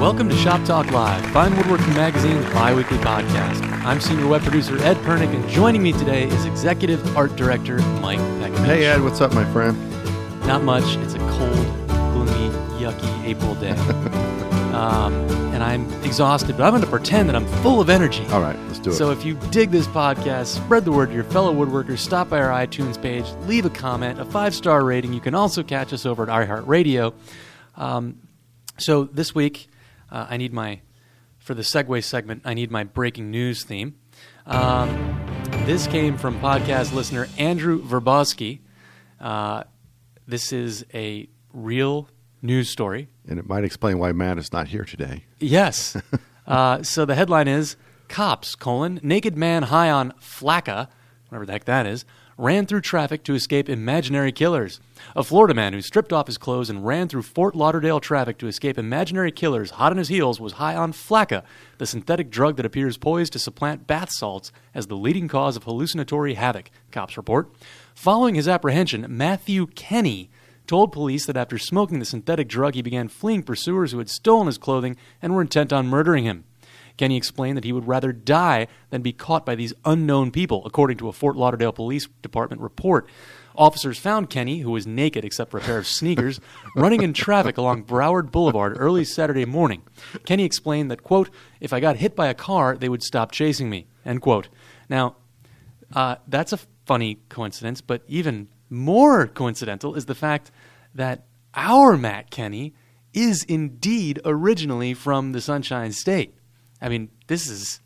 Welcome to Shop Talk Live, Fine Woodworking Magazine's bi-weekly podcast. I'm senior web producer Ed Pirnik, and joining me today is executive art director Mike Pekovich. Hey Ed, what's up, my friend? Not much. It's a cold, gloomy, yucky April day. um, and I'm exhausted, but I'm going to pretend that I'm full of energy. All right, let's do it. So if you dig this podcast, spread the word to your fellow woodworkers, stop by our iTunes page, leave a comment, a five star rating. You can also catch us over at iHeartRadio. Um, so this week, uh, I need my, for the segue segment, I need my breaking news theme. Um, this came from podcast listener Andrew Verbowski. Uh, this is a real news story. and it might explain why Matt is not here today. Yes. uh, so the headline is Cops, colon, naked man high on flakka, whatever the heck that is, ran through traffic to escape imaginary killers. A Florida man who stripped off his clothes and ran through Fort Lauderdale traffic to escape imaginary killers hot on his heels was high on flakka, the synthetic drug that appears poised to supplant bath salts as the leading cause of hallucinatory havoc, cops report. Following his apprehension, Matthew Kenney told police that after smoking the synthetic drug, he began fleeing pursuers who had stolen his clothing and were intent on murdering him. Kenney explained that he would rather die than be caught by these unknown people, according to a Fort Lauderdale Police Department report. Officers found Kenney, who was naked except for a pair of sneakers, running in traffic along Broward Boulevard early Saturday morning. Kenney explained that, quote, if I got hit by a car, they would stop chasing me, end quote. Now, uh, that's a funny coincidence, but even more coincidental is the fact that our Matt Kenney is indeed originally from the Sunshine State. I mean, this is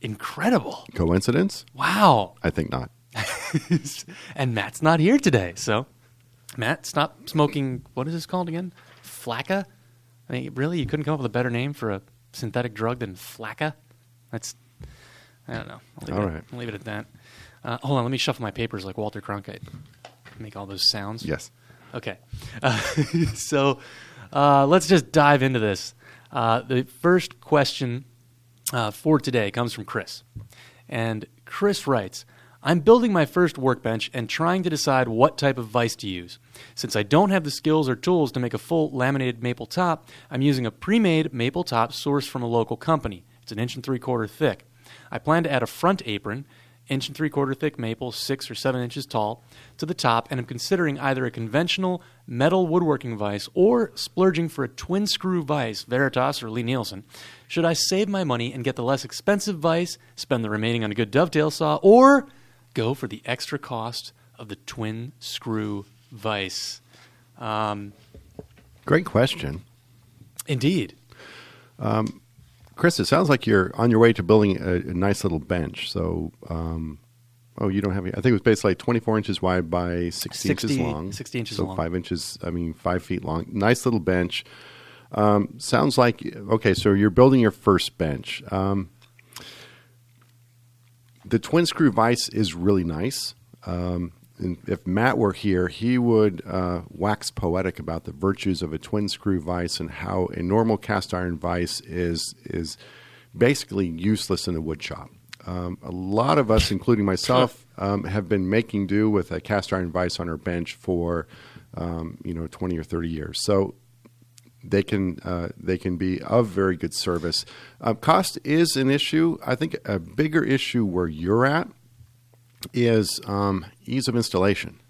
incredible. Coincidence? Wow. I think not. and Matt's not here today. So, Matt, stop smoking. What is this called again? Flakka? I mean, really? You couldn't come up with a better name for a synthetic drug than Flakka? That's, I don't know. I'll leave, All it, right. I'll leave it at that. Uh, hold on, let me shuffle my papers like Walter Cronkite. Make all those sounds. Yes. Okay. Uh, so uh, let's just dive into this. Uh, the first question uh, for today comes from Chris. And Chris writes I'm building my first workbench and trying to decide what type of vise to use. Since I don't have the skills or tools to make a full laminated maple top, I'm using a pre made maple top sourced from a local company. It's an inch and three quarter thick. I plan to add a front apron inch and three quarter thick maple, six or seven inches tall, to the top, and I'm considering either a conventional metal woodworking vise or splurging for a twin screw vise, Veritas or Lie-Nielsen. Should I save my money and get the less expensive vise, spend the remaining on a good dovetail saw, or go for the extra cost of the twin screw vise? Um, Great question. indeed. Chris, it sounds like you're on your way to building a, a nice little bench. So, um, oh, you don't have, I think it was basically like 24 inches wide by 60, inches long. 60 inches so long. five inches, I mean, five feet long. Nice little bench. Um, sounds like, okay, so you're building your first bench. Um, the twin screw vise is really nice. Um, if Matt were here, he would uh, wax poetic about the virtues of a twin screw vise and how a normal cast iron vise is is basically useless in a wood shop. Um, a lot of us, including myself, um, have been making do with a cast iron vise on our bench for um, you know twenty or thirty years. So they can uh, they can be of very good service. Uh, cost is an issue. I think a bigger issue where you're at is um, ease of installation.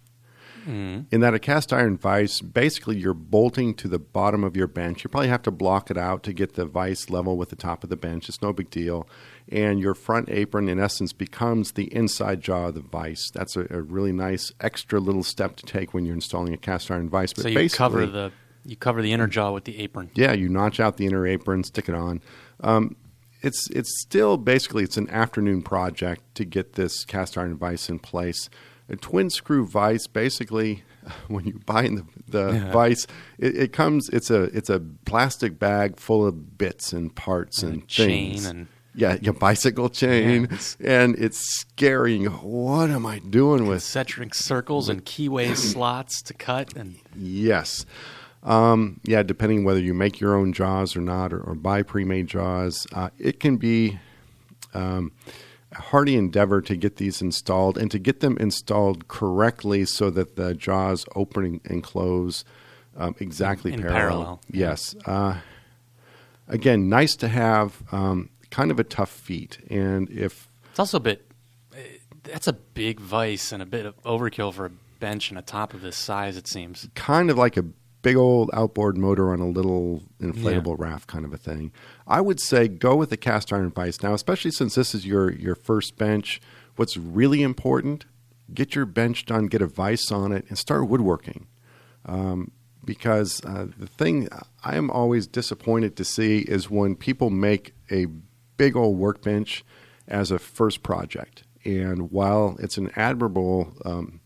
In that a cast iron vise, basically you're bolting to the bottom of your bench. You probably have to block it out to get the vise level with the top of the bench. It's no big deal. And your front apron, in essence, becomes the inside jaw of the vise. That's a, a really nice extra little step to take when you're installing a cast iron vise. But So you cover the you cover the inner jaw with the apron. yeah, you notch out the inner apron, stick it on. Um, it's it's still basically it's an afternoon project to get this cast iron vise in place. A twin screw vise, basically, when you buy the, the Yeah. vise, it, it comes. It's a it's a plastic bag full of bits and parts and, And things. and- yeah, your bicycle chain, Yeah, it's- and it's scary. You go, what am I doing with Concentric circles and keyway slots to cut and Yes. Um, yeah, depending whether you make your own jaws or not, or, or buy pre-made jaws, uh, it can be um, a hardy endeavor to get these installed and to get them installed correctly so that the jaws open and close um, exactly In parallel. parallel. Yes. Uh, again, nice to have. Um, kind of a tough feat, and if It's also a bit. That's a big vice and a bit of overkill for a bench and a top of this size. It seems. kind of like a big old outboard motor on a little inflatable raft kind of a thing. I would say go with the cast iron vise now, especially since this is your your first bench. What's really important: get your bench done, get a vise on it, and start woodworking. Um, because uh, the thing I am always disappointed to see is when people make a big old workbench as a first project. And while it's an admirable um,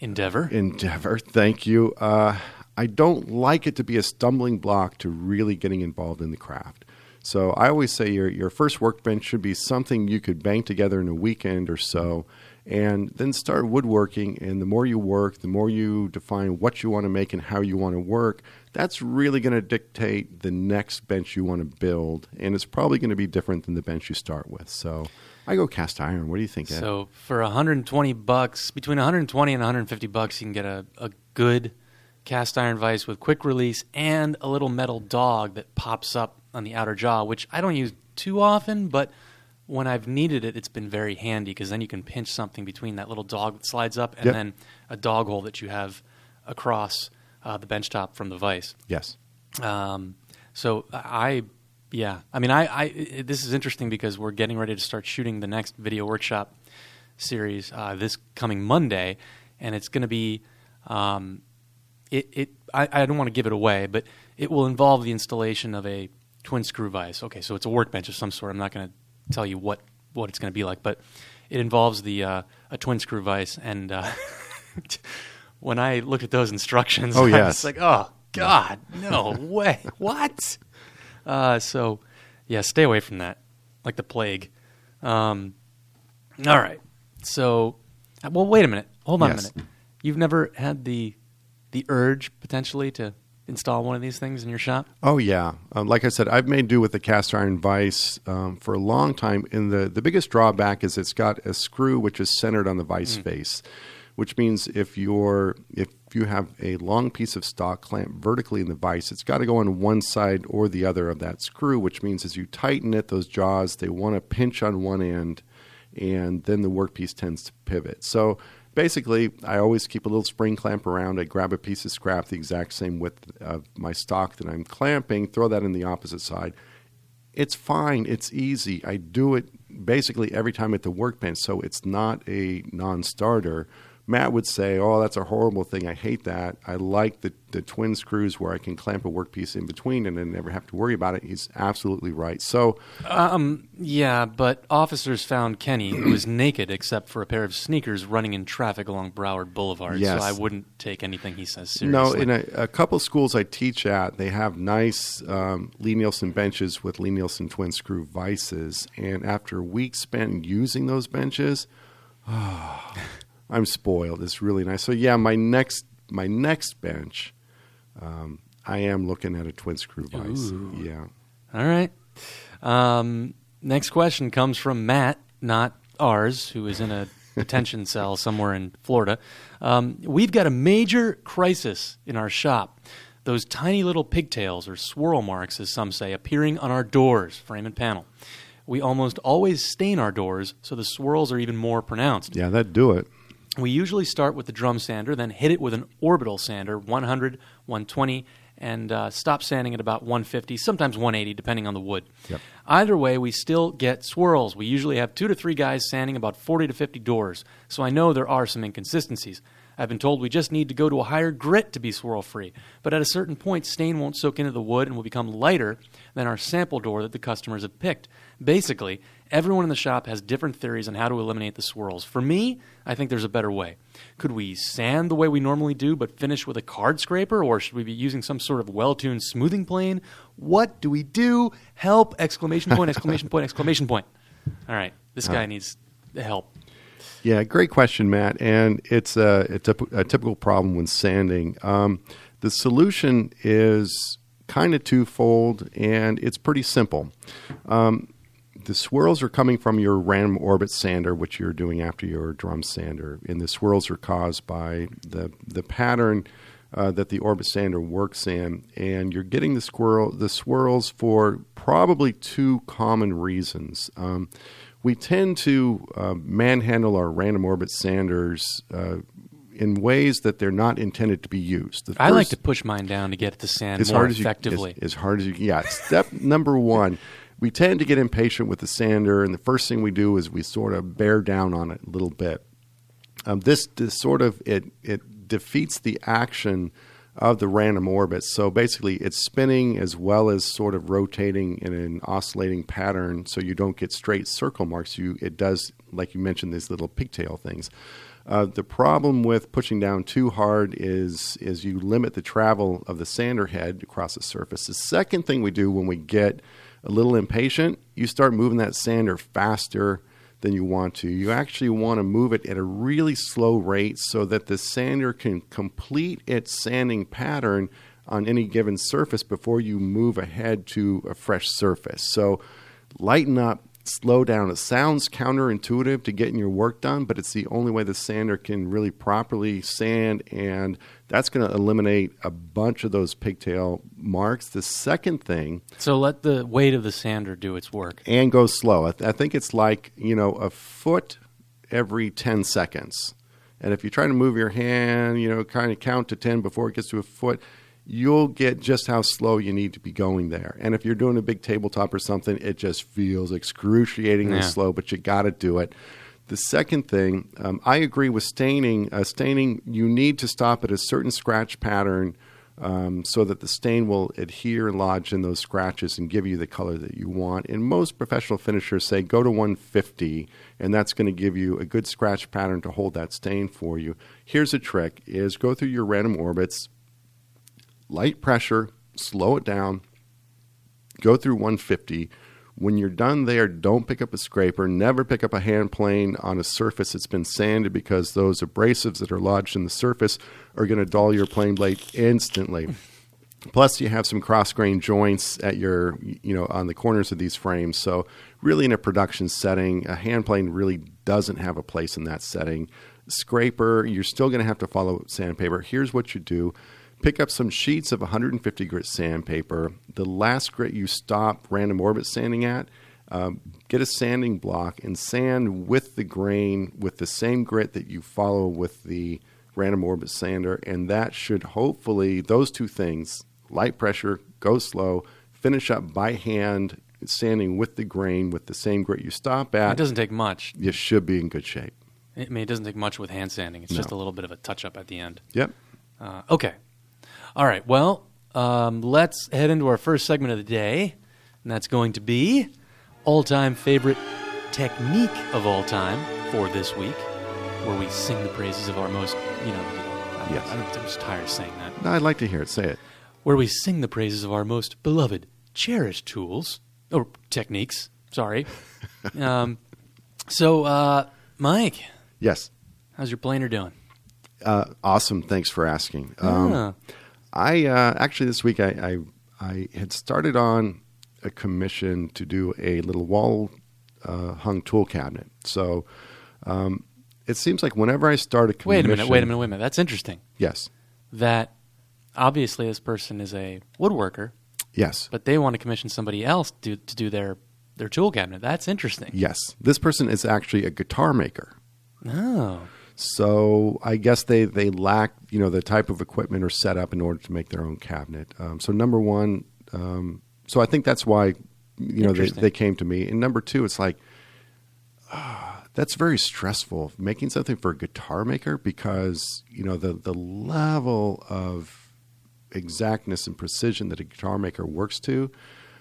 Endeavor. endeavor. Thank you. Uh, I don't like it to be a stumbling block to really getting involved in the craft. So I always say your your first workbench should be something you could bang together in a weekend or so, and then start woodworking. And the more you work, the more you define what you want to make and how you want to work. That's really going to dictate the next bench you want to build, and it's probably going to be different than the bench you start with. So I go cast iron. What do you think? Ed? So for 120 bucks, between 120 and 150 bucks, you can get a, a good cast iron vise with quick release and a little metal dog that pops up on the outer jaw, which I don't use too often, but when I've needed it, it's been very handy because then you can pinch something between that little dog that slides up and Yep. then a dog hole that you have across uh, the bench top from the vise. yes. Um, so I, yeah, I mean, I, I, i this is interesting because we're getting ready to start shooting the next video workshop series uh, this coming Monday, and it's going to be, um, it, it, I, I don't want to give it away, but it will involve the installation of a twin screw vise. Okay, so it's a workbench of some sort. I'm not going to tell you what what it's going to be like, but it involves the uh, a twin screw vise, and uh, when I looked at those instructions, Oh, I yes. was like, oh God, no way, what? Uh, so, yeah, stay away from that, like the plague. Um, all right, so, well, wait a minute, hold on Yes. a minute. You've never had the the urge potentially to install one of these things in your shop? Oh yeah, um, like I said, I've made do with the cast iron vise um, for a long time. And the the biggest drawback is it's got a screw which is centered on the vise face, which means if you're if you have a long piece of stock clamped vertically in the vise, it's got to go on one side or the other of that screw. Which means as you tighten it, those jaws they want to pinch on one end, and then the workpiece tends to pivot. So basically, I always keep a little spring clamp around. I grab a piece of scrap the exact same width of my stock that I'm clamping, throw that in the opposite side. It's fine. It's easy. I do it basically every time at the workbench, so it's not a non starter. Matt would say, Oh, that's a horrible thing. I hate that. I like the, the twin screws where I can clamp a workpiece in between and then never have to worry about it. He's absolutely right. So, Um, yeah, but officers found Kenney, who was naked except for a pair of sneakers, running in traffic along Broward Boulevard. Yes. So I wouldn't take anything he says seriously. No, in a, a couple schools I teach at, they have nice um, Lie-Nielsen benches with Lie-Nielsen twin screw vices. And after weeks spent using those benches, I'm spoiled. It's really nice. So yeah, my next my next bench, um, I am looking at a twin screw vice. Ooh. Yeah. All right. Um, next question comes from Matt, not ours, who is in a detention cell somewhere in Florida. Um, we've got a major crisis in our shop. Those tiny little pigtails, or swirl marks, as some say, appearing on our doors, frame and panel. We almost always stain our doors, so the swirls are even more pronounced. Yeah, that'd do it. We usually start with the drum sander, then hit it with an orbital sander, 100, 120, and uh, stop sanding at about 150, sometimes 180, depending on the wood. Yep. Either way, we still get swirls. We usually have two to three guys sanding about 40 to 50 doors, so I know there are some inconsistencies. I've been told we just need to go to a higher grit to be swirl free, but at a certain point, stain won't soak into the wood and will become lighter than our sample door that the customers have picked. Basically, everyone in the shop has different theories on how to eliminate the swirls. For me, I think there's a better way. Could we sand the way we normally do but finish with a card scraper, or should we be using some sort of well tuned smoothing plane? What do we do? Help! Exclamation point, exclamation point, exclamation point. All right, this guy needs help. Yeah, great question, Matt. And it's a, a, a typical problem when sanding. Um, the solution is kind of twofold, and it's pretty simple. Um, the swirls are coming from your random orbit sander, which you're doing after your drum sander, and the swirls are caused by the the pattern uh, that the Orbit sander works in, and you're getting the squirrel the swirls for probably two common reasons. Um, we tend to uh, manhandle our random orbit sanders uh, in ways that they're not intended to be used. The I like to push mine down to get it to sand as more hard as you effectively. as, as hard as you yeah step number one we tend to get impatient with the sander and the first thing we do is we sort of bear down on it a little bit. Um, this, this sort of it it defeats the action of the random orbit. So basically it's spinning as well as sort of rotating in an oscillating pattern so you don't get straight circle marks. You it does like you mentioned these little pigtail things. Uh, the problem with pushing down too hard is is you limit the travel of the sander head across the surface. The second thing we do when we get a little impatient, you start moving that sander faster than you want to. You actually want to move it at a really slow rate so that the sander can complete its sanding pattern on any given surface before you move ahead to a fresh surface. So lighten up, slow down. It sounds counterintuitive to getting your work done, but it's the only way the sander can really properly sand, and that's going to eliminate a bunch of those pigtail marks. The second thing, so let the weight of the sander do its work. and go slow. I, th- I think it's like you know a foot every ten seconds, and if you try to move your hand, you know, kind of count to ten before it gets to a foot. You'll get just how slow you need to be going there. And if you're doing a big tabletop or something, it just feels excruciatingly Yeah. slow, but you got to do it. The second thing, um, I agree with staining. Uh, staining, you need to stop at a certain scratch pattern um, so that the stain will adhere and lodge in those scratches and give you the color that you want. And most professional finishers say go to 150, and that's going to give you a good scratch pattern to hold that stain for you. Here's a trick: is go through your random orbits, light pressure, slow it down, go through 150. When you're done there, don't pick up a scraper. Never pick up a hand plane on a surface that's been sanded because those abrasives that are lodged in the surface are going to dull your plane blade instantly. Plus, you have some cross grain joints at your, you know, on the corners of these frames. So, really, in a production setting, a hand plane really doesn't have a place in that setting. Scraper, you're still going to have to follow sandpaper. Here's what you do pick up some sheets of 150 grit sandpaper. The last grit you stop random orbit sanding at, um, get a sanding block and sand with the grain with the same grit that you follow with the random orbit sander. And that should hopefully, those two things, light pressure, go slow, finish up by hand, sanding with the grain with the same grit you stop at. It doesn't take much. you should be in good shape. I mean, it doesn't take much with hand sanding. It's No. just a little bit of a touch up at the end. Yep. Uh, okay. All right. Well, um, let's head into our first segment of the day, and that's going to be all time favorite technique of all time for this week, where we sing the praises of our most, you know, I'm, Yes. I'm, I'm just tired of saying that. No, I'd like to hear it. Say it. Where we sing the praises of our most beloved, cherished tools or techniques. Sorry. um, so, uh, Mike, Yes. how's your planer doing? Uh, awesome. Thanks for asking. Um. I uh, actually this week I, I I had started on a commission to do a little wall uh, hung tool cabinet. So um, it seems like whenever I start a commission, Wait a minute. Wait a minute. Wait a minute. That's interesting. Yes, that obviously this person is a woodworker, yes, but they want to commission somebody else to, to do their, their tool cabinet. That's interesting. yes. This person is actually a guitar maker. Oh. So I guess they they lack you know the type of equipment or setup in order to make their own cabinet. Um, so number one, um, so I think that's why you know they, they came to me. And number two, it's like ah, that's very stressful making something for a guitar maker because you know the the level of exactness and precision that a guitar maker works to.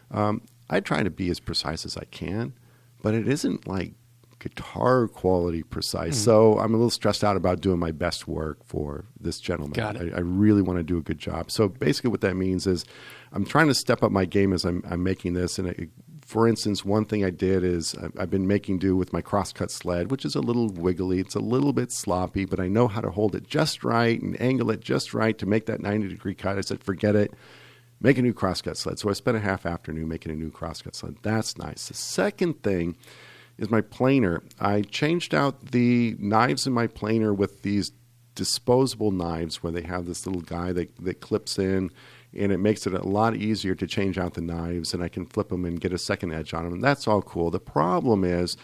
Um, I try to be as precise as I can, but it isn't like guitar quality precise. Hmm. So I'm a little stressed out about doing my best work for this gentleman. Got it. I, I really want to do a good job. So basically, what that means is I'm trying to step up my game as I'm, I'm making this. And it, for instance, one thing I did is I've been making do with my crosscut sled, which is a little wiggly. It's a little bit sloppy, but I know how to hold it just right and angle it just right to make that 90 degree cut. I said, forget it. Make a new crosscut sled. So I spent a half afternoon making a new crosscut sled. That's nice. The second thing is my planer. I changed out the knives in my planer with these disposable knives where they have this little guy that, that clips in, and it makes it a lot easier to change out the knives, and I can flip them and get a second edge on them, that's all cool. The problem is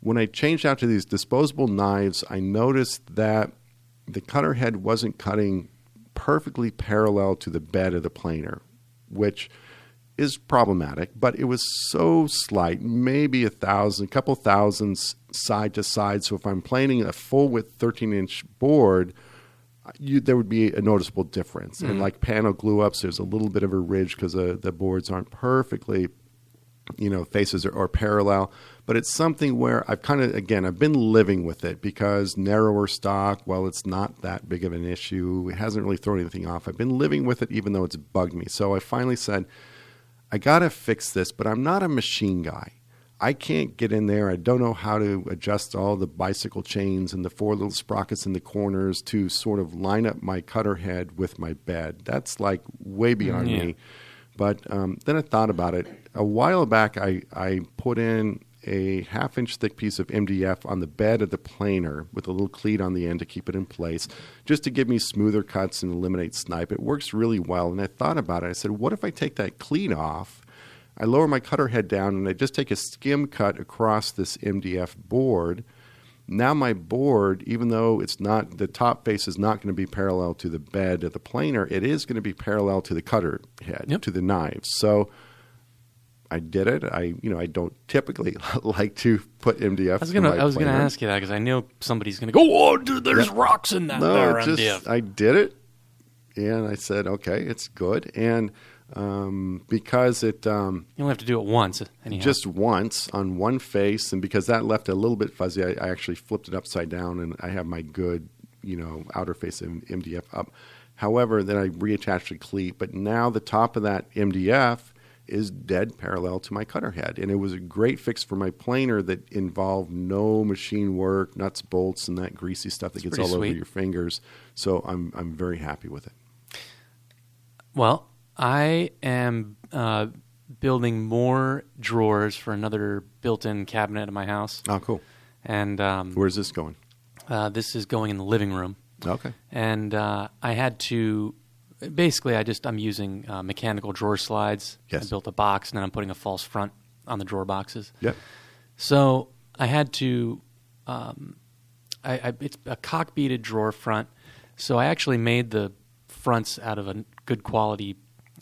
when I changed out to these disposable knives, I noticed that the cutter head wasn't cutting perfectly parallel to the bed of the planer, which is problematic, but it was so slight, maybe a thousand, a couple thousands side to side. So if I'm planing a full width 13 inch board, you, there would be a noticeable difference. Mm-hmm. And like panel glue ups, there's a little bit of a ridge because the, the boards aren't perfectly, you know, faces are, are parallel. But it's something where I've kind of, again, I've been living with it because narrower stock, well, it's not that big of an issue. It hasn't really thrown anything off. I've been living with it even though it's bugged me. So I finally said, I got to fix this, but I'm not a machine guy. I can't get in there. I don't know how to adjust all the bicycle chains and the four little sprockets in the corners to sort of line up my cutter head with my bed. That's like way beyond yeah. me. But um, then I thought about it. A while back, I, I put in a half inch thick piece of MDF on the bed of the planer with a little cleat on the end to keep it in place, just to give me smoother cuts and eliminate snipe. It works really well. And I thought about it. I said, what if I take that cleat off? I lower my cutter head down and I just take a skim cut across this MDF board. Now my board, even though it's not the top face is not going to be parallel to the bed of the planer, it is going to be parallel to the cutter head, yep. to the knives. So I did it. I you know I don't typically like to put MDF. I was gonna I was gonna ask you that because I know somebody's gonna go. Oh, dude, there's yeah. rocks in that. No, there, just MDF. I did it, and I said, okay, it's good, and um, because it um, you only have to do it once, anyhow. just once on one face, and because that left a little bit fuzzy, I, I actually flipped it upside down, and I have my good you know outer face of MDF up. However, then I reattached the cleat, but now the top of that MDF is dead parallel to my cutter head. And it was a great fix for my planer that involved no machine work, nuts, bolts, and that greasy stuff that it's gets all sweet. over your fingers. So I'm, I'm very happy with it. Well, I am uh, building more drawers for another built in cabinet in my house. Oh, cool. And um, where's this going? Uh, this is going in the living room. Okay. And uh, I had to basically, I just I'm using uh, mechanical drawer slides. Yes. I built a box, and then I'm putting a false front on the drawer boxes. Yep. So I had to. Um, I, I, it's a cock beaded drawer front, so I actually made the fronts out of a good quality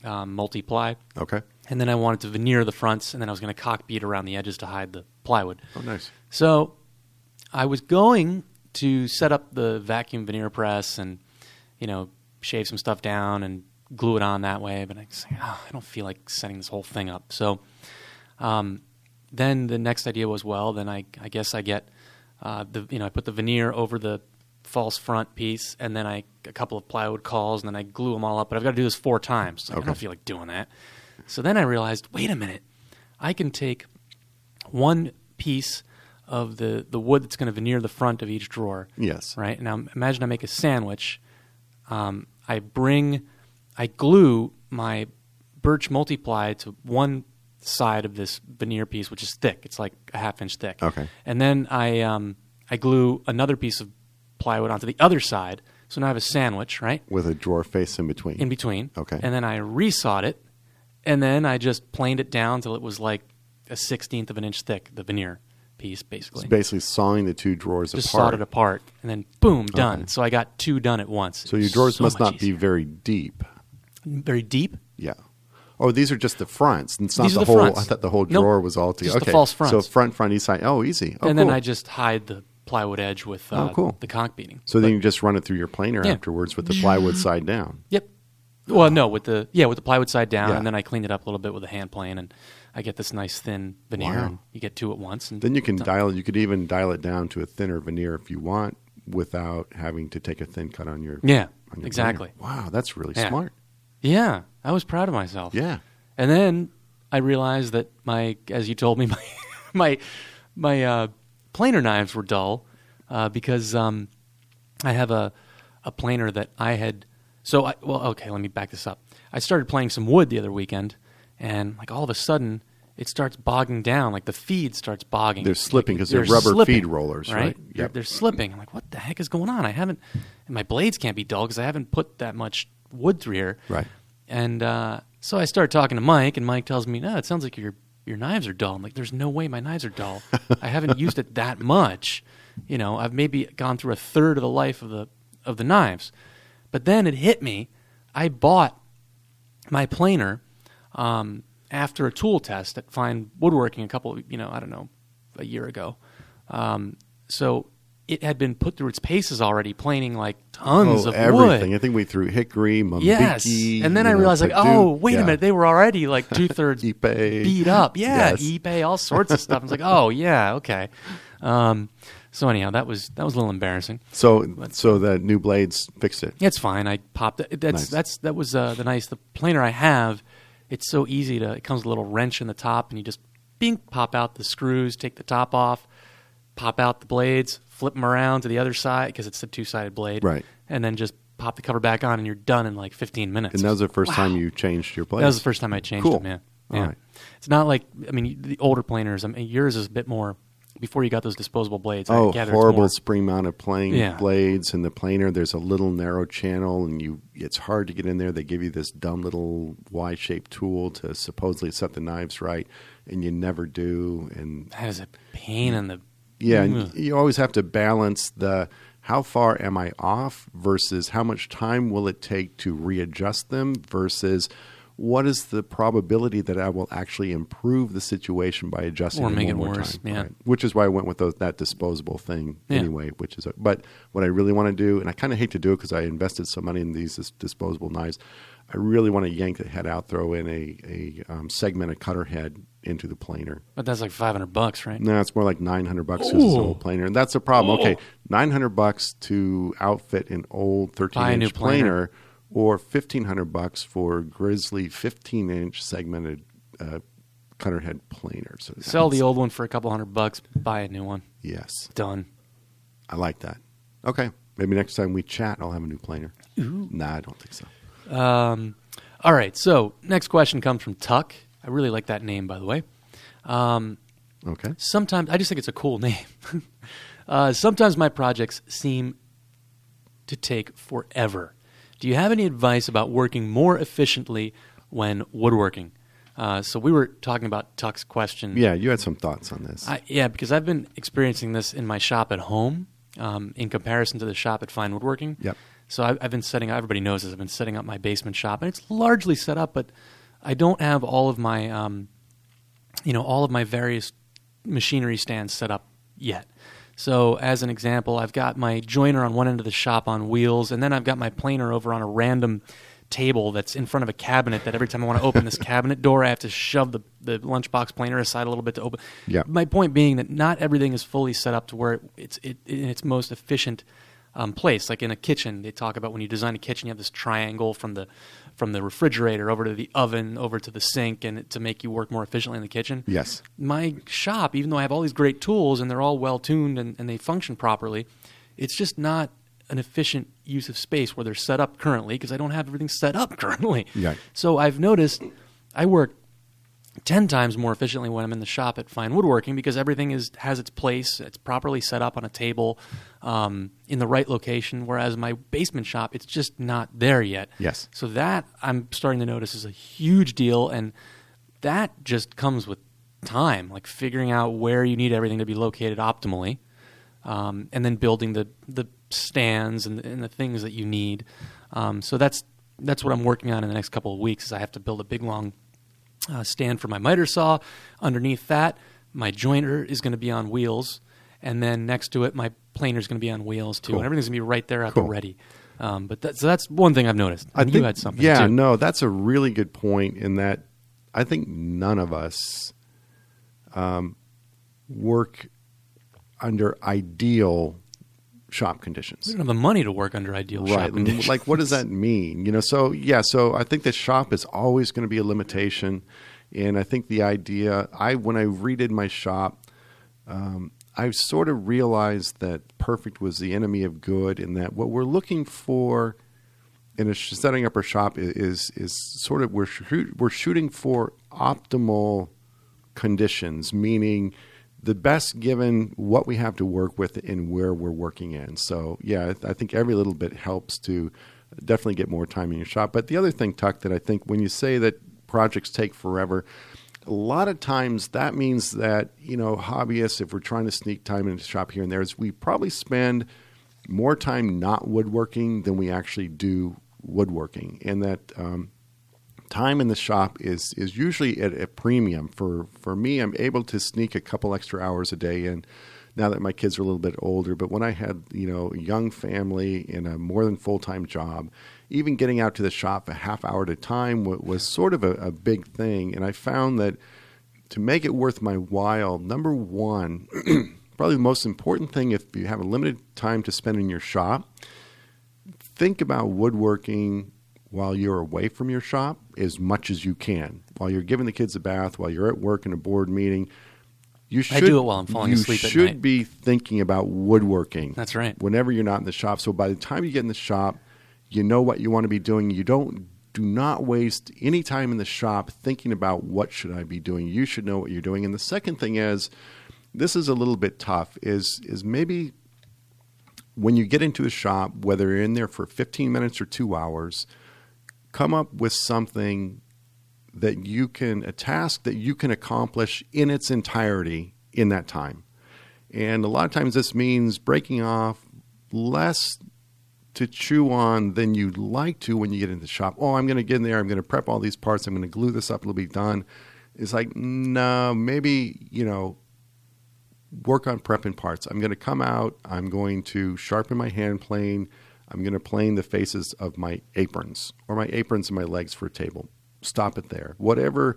um, multi-ply. Okay. And then I wanted to veneer the fronts, and then I was going to cock bead around the edges to hide the plywood. Oh, nice. So I was going to set up the vacuum veneer press and, you know, shave some stuff down and glue it on that way. But I, oh, I don't feel like setting this whole thing up. So um, then the next idea was, well, then I, I guess I get uh, the you know I put the veneer over the false front piece, and then I a couple of plywood cauls, and then I glue them all up. But I've got to do this four times. Like, okay. I don't feel like doing that. So then I realized, wait a minute, I can take one piece of the, the wood that's going to veneer the front of each drawer. Yes. Right. Now imagine I make a sandwich. Um, I bring, I glue my birch multiply to one side of this veneer piece, which is thick. It's like a half inch thick. Okay. And then I um, I glue another piece of plywood onto the other side. So now I have a sandwich, right? With a drawer face in between. In between. Okay. And then I resawed it, and then I just planed it down till it was like a sixteenth of an inch thick, the veneer piece, basically. It's basically sawing the two drawers just apart. sawed it apart, and then boom, done. Okay. So I got two done at once. So your drawers so must not easier. be very deep. Very deep? Yeah. Oh, these are just the fronts. It's not these the, whole. Fronts. I thought the whole drawer nope, was all together. okay. false fronts. So front, front, east side. Oh, easy. Oh, and cool. then I just hide the plywood edge with uh, oh, cool. the cock beading. So but, then you just run it through your planer yeah. afterwards with the plywood side down. Yep. Well, no, with the yeah, with the plywood side down, yeah. and then I cleaned it up a little bit with a hand plane, and I get this nice thin veneer, wow. and you get two at once. And then you can dial. You could even dial it down to a thinner veneer if you want, without having to take a thin cut on your yeah, on your exactly. Veneer. Wow, that's really yeah. smart. Yeah, I was proud of myself. Yeah, and then I realized that my, as you told me, my my my uh, planer knives were dull uh, because um, I have a a planer that I had. So I, well, okay, let me back this up. I started playing some wood the other weekend, and like all of a sudden, it starts bogging down. Like the feed starts bogging. They're slipping 'cause they're They're rubber slipping, feed rollers, right? They're, Yep. they're slipping. I'm like, what the heck is going on? I haven't. And my blades can't be dull because I haven't put that much wood through here. Right. And uh, so I start talking to Mike, and Mike tells me, "No, it sounds like your your knives are dull." I'm like, "There's no way my knives are dull. I haven't used it that much. You know, I've maybe gone through a third of the life of the of the knives." But then it hit me. I bought my planer um, after a tool test at Fine Woodworking a couple, you know, I don't know, a year ago. Um, so it had been put through its paces already, planing like tons oh, of everything. wood. I think we threw hickory, mambiki. Yes, and then I know, realized, like, oh, wait Yeah. a minute, they were already like two thirds beat up. Yeah, Yes. eBay, all sorts of stuff. I was like, oh yeah, okay. Um, so anyhow, that was that was a little embarrassing. So, so the new blades fixed it. It's fine. I popped it. That's Nice. that's that was uh, the nice the planer I have. It's so easy to. It comes with a little wrench in the top, and you just bing pop out the screws, take the top off, pop out the blades, flip them around to the other side because it's a two sided blade, Right. And then just pop the cover back on, and you're done in like 15 minutes. And that was the first Wow. time you changed your blades. That was the first time I changed Cool. them. Yeah, yeah. right. It's not like I mean the older planers. I mean yours is a bit more. Before you got those disposable blades, I Oh, horrible spring mounted playing Yeah. blades and the planer. There's a little narrow channel, and you it's hard to get in there. They give you this dumb little Y shaped tool to supposedly set the knives right, and you never do. And That is a pain in the. yeah, and you always have to balance the how far am I off versus how much time will it take to readjust them versus what is the probability that I will actually improve the situation by adjusting Or make one it more worse, time? yeah. Right. Which is why I went with those, that disposable thing Yeah. anyway. Which is, but what I really want to do, and I kind of hate to do it because I invested so money in these dis- disposable knives. I really want to yank the head out, throw in a a um, segmented cutter head into the planer. But that's like 500 bucks, right? No, it's more like nine hundred bucks to use this Ooh. old planer, and that's the problem. Okay, Oh. nine hundred bucks to outfit an old thirteen a inch planer. planer, or fifteen hundred bucks for Grizzly fifteen inch segmented uh, cutter head planer. So Sell the old one for a couple hundred bucks, buy a new one. Yes, Done. I like that. Okay, maybe next time we chat, I'll have a new planer. Nah, I don't think so. Um, all right. So next question comes from Tuck. I really like that name, by the way. Um, Okay, sometimes I just think it's a cool name. uh, sometimes my projects seem to take forever. Do you have any advice about working more efficiently when woodworking? Uh, so we were talking about Tuck's question. yeah, you had some thoughts on this. I, yeah, because I've been experiencing this in my shop at home um, in comparison to the shop at Fine Woodworking. Yep. So I've, I've been setting. up, Everybody knows this. I've been setting up my basement shop, and it's largely set up, but I don't have all of my, um, you know, all of my various machinery stands set up yet. So, as an example, I've got my jointer on one end of the shop on wheels, and then I've got my planer over on a random table that's in front of a cabinet. That every time I want to open this cabinet door, I have to shove the, the lunchbox planer aside a little bit to open. Yeah. My point being that not everything is fully set up to where it's it, in its most efficient um, place. Like in a kitchen, they talk about when you design a kitchen, you have this triangle from the from the refrigerator over to the oven, over to the sink, and to make you work more efficiently in the kitchen yes, my shop, even though I have all these great tools and they're all well tuned and, and they function properly, it's just not an efficient use of space where they're set up currently because I don't have everything set up currently. Yeah. So I've noticed I work 10 times more efficiently when I'm in the shop at Fine Woodworking because everything is has its place. It's properly set up on a table um, in the right location. Whereas my basement shop, it's just not there yet. Yes. So that I'm starting to notice is a huge deal. And that just comes with time, like figuring out where you need everything to be located optimally, um, and then building the the stands and, and the things that you need. Um, so that's that's what I'm working on in the next couple of weeks. Is I have to build a big long uh, stand for my miter saw. Underneath that, my jointer is going to be on wheels, and then next to it, my planer is going to be on wheels too, Cool. and everything's going to be right there at Cool. the ready. Um, but that's so that's one thing I've noticed. I think you had something. Yeah, too. no, that's a really good point. In that, I think none of us um, work under ideal shop conditions. We don't have the money to work under ideal shop Right. conditions. Like, what does that mean? You know, so yeah, so I think the shop is always going to be a limitation. And I think the idea, I when I redid my shop, um, I sort of realized that perfect was the enemy of good, and that what we're looking for in a, sh- setting up our shop is is sort of we're shoot, we're shooting for optimal conditions, meaning the best given what we have to work with and where we're working in. So, yeah, I think every little bit helps to definitely get more time in your shop. But the other thing, Tuck, that I think when you say that projects take forever, a lot of times that means that, you know, hobbyists, if we're trying to sneak time into shop here and there, is we probably spend more time not woodworking than we actually do woodworking. And that, um, time in the shop is is usually at a premium. For for me, I'm able to sneak a couple extra hours a day in. Now that my kids are a little bit older, but when I had you know a young family in a more than full time job, even getting out to the shop a half hour at a time was, was sort of a, a big thing. And I found that to make it worth my while, number one, probably the most important thing if you have a limited time to spend in your shop, think about woodworking while you're away from your shop as much as you can. While you're giving the kids a bath, while you're at work in a board meeting, you should I do it while I'm falling asleep You should be thinking about woodworking. That's right. Whenever you're not in the shop. So by the time you get in the shop, you know what you want to be doing. You don't do not waste any time in the shop thinking about what should I be doing. You should know what you're doing. And the second thing is this is a little bit tough is is maybe when you get into a shop, whether you're in there for 15 minutes or 2 hours, come up with something that you can a task that you can accomplish in its entirety in that time. And a lot of times this means breaking off less to chew on than you'd like to when you get into the shop. Oh, I'm going to get in there. I'm going to prep all these parts. I'm going to glue this up. It'll be done. It's like, no, maybe, you know, work on prepping parts. I'm going to come out. I'm going to sharpen my hand plane. I'm going to plane the faces of my aprons or my aprons and my legs for a table. Stop it there. Whatever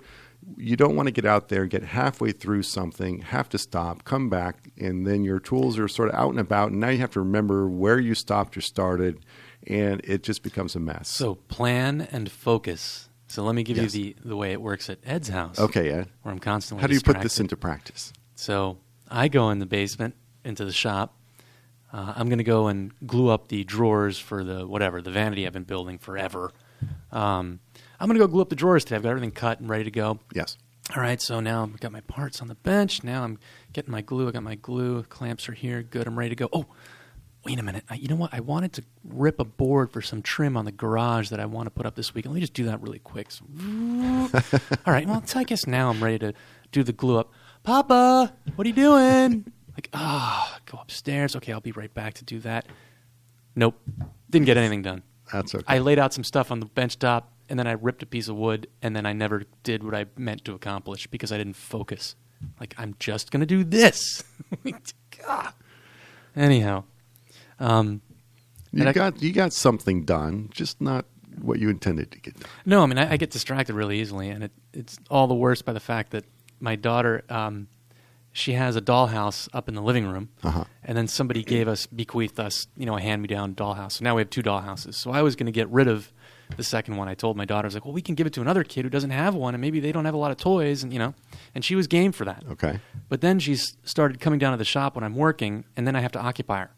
you don't want to get out there, get halfway through something, have to stop, come back, and then your tools are sort of out and about. And now you have to remember where you stopped or started, and it just becomes a mess. So plan and focus. So let me give Yes. you the, the way it works at Ed's house. okay, Ed. Where I'm constantly How do you put this into practice? So I go in the basement into the shop. Uh, I'm going to go and glue up the drawers for the whatever the vanity I've been building forever. Um, I'm going to go glue up the drawers today. I've got everything cut and ready to go. Yes. All right, so now I've got my parts on the bench. Now I'm getting my glue. I got my glue. Clamps are here. Good. I'm ready to go. Oh, wait a minute. I, you know what? I wanted to rip a board for some trim on the garage that I want to put up this week. Let me just do that really quick. So, all right. Well, I guess now I'm ready to do the glue up. Papa, what are you doing? Like, ah, go upstairs. Okay, I'll be right back to do that. Nope. Didn't get anything done. That's okay. I laid out some stuff on the bench top, and then I ripped a piece of wood, and then I never did what I meant to accomplish because I didn't focus. Like I'm just gonna do this. God. Anyhow, um, you and I- got you got something done, just not what you intended to get done. no, I mean I, I get distracted really easily, and it, it's all the worse by the fact that my daughter, um, she has a dollhouse up in the living room, Uh-huh. and then somebody gave us, bequeathed us, you know, a hand-me-down dollhouse. So now we have two dollhouses. So I was going to get rid of the second one. I told my daughter, I was like, well, we can give it to another kid who doesn't have one, and maybe they don't have a lot of toys, and you know, and she was game for that. Okay. But then she's started coming down to the shop when I'm working, and then I have to occupy her.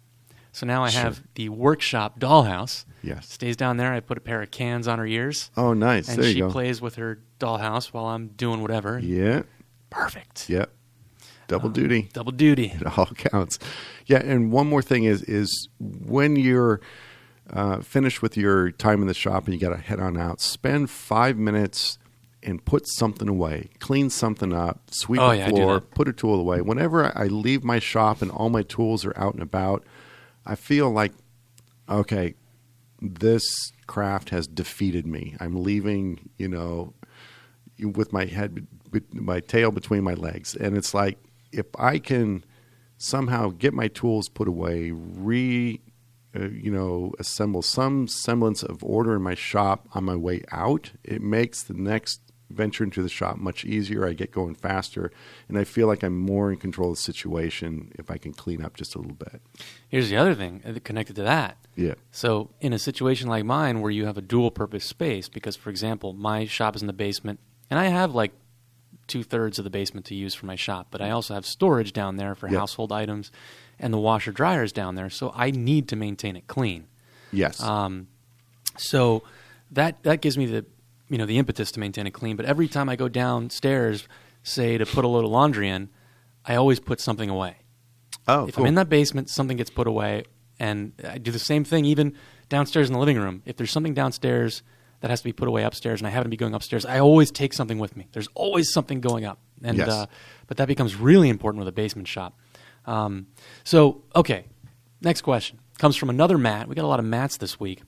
So now I have the workshop dollhouse. Yes. Stays down there. I put a pair of cans on her ears, Oh, nice. and there she you go. plays with her dollhouse while I'm doing whatever. Yeah. Perfect. Yep. Double Um, duty. Double duty. It all counts. Yeah, and one more thing is is when you're uh, finished with your time in the shop and you got to head on out, spend five minutes and put something away, clean something up, sweep Oh, the yeah, floor, put a tool away. Whenever I leave my shop and all my tools are out and about, I feel like, okay, this craft has defeated me. I'm leaving, you know, with my head, my tail between my legs, and it's like if I can somehow get my tools put away, re, uh, you know, assemble some semblance of order in my shop on my way out, it makes the next venture into the shop much easier. I get going faster, and I feel like I'm more in control of the situation if I can clean up just a little bit. Here's the other thing uh, connected to that. Yeah. So, in a situation like mine where you have a dual purpose space, because, for example, my shop is in the basement, and I have like two thirds of the basement to use for my shop, but I also have storage down there for Yeah. household items, and the washer dryer is down there, so I need to maintain it clean. Yes. Um, so that that gives me the you know the impetus to maintain it clean. But every time I go downstairs, say to put a load of laundry in, I always put something away. Oh, if cool. I'm in that basement, something gets put away, and I do the same thing even downstairs in the living room. If there's something downstairs that has to be put away upstairs, and I happen to be going upstairs, I always take something with me. There's always something going up, and Yes. uh, but that becomes really important with a basement shop. Um, so okay, next question comes from another Matt. We got a lot of Matts this week.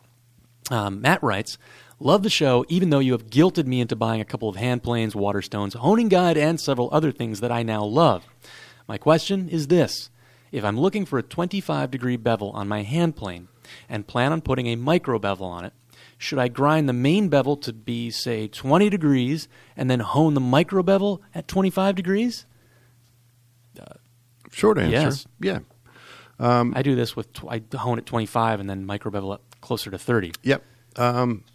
Um, Matt writes, Love the show, even though you have guilted me into buying a couple of hand planes, water stones, honing guide, and several other things that I now love. My question is this If I'm looking for a 25 degree bevel on my hand plane and plan on putting a micro bevel on it, should I grind the main bevel to be, say, 20 degrees and then hone the micro bevel at 25 degrees? Short answer. Yes. Yeah. I do this with, tw- I hone at 25 and then micro bevel up closer to 30. Yep. Um,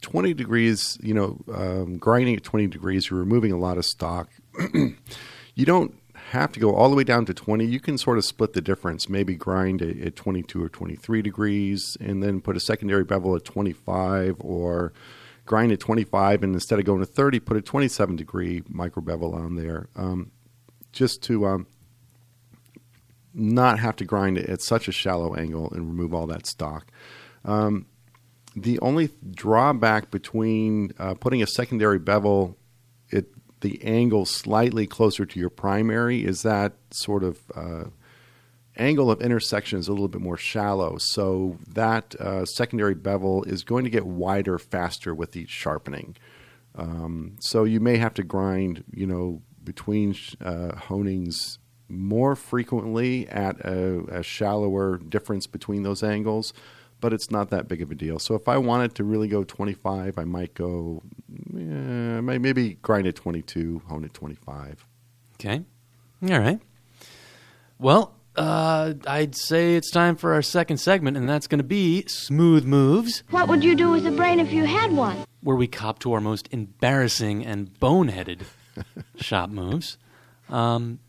20 degrees, you know, um, grinding at 20 degrees, you're removing a lot of stock. you don't have to go all the way down to 20. You can sort of split the difference, maybe grind at, at 22 or 23 degrees, and then put a secondary bevel at 25, or grind at 25, and instead of going to 30, put a 27 degree micro bevel on there. Um, just to um, not have to grind it at such a shallow angle and remove all that stock. Um, the only drawback between uh, putting a secondary bevel the angle slightly closer to your primary is that sort of uh, angle of intersection is a little bit more shallow. So that uh, secondary bevel is going to get wider faster with each sharpening. Um, so you may have to grind, you know, between uh, honings more frequently at a, a shallower difference between those angles, but it's not that big of a deal. So if I wanted to really go 25, I might go, eh, maybe grind at 22, hone at 25. Okay. All right. Well, uh, I'd say it's time for our second segment, and that's going to be Smooth Moves, What would you do with a brain if you had one? where we cop to our most embarrassing and boneheaded shop moves. Um,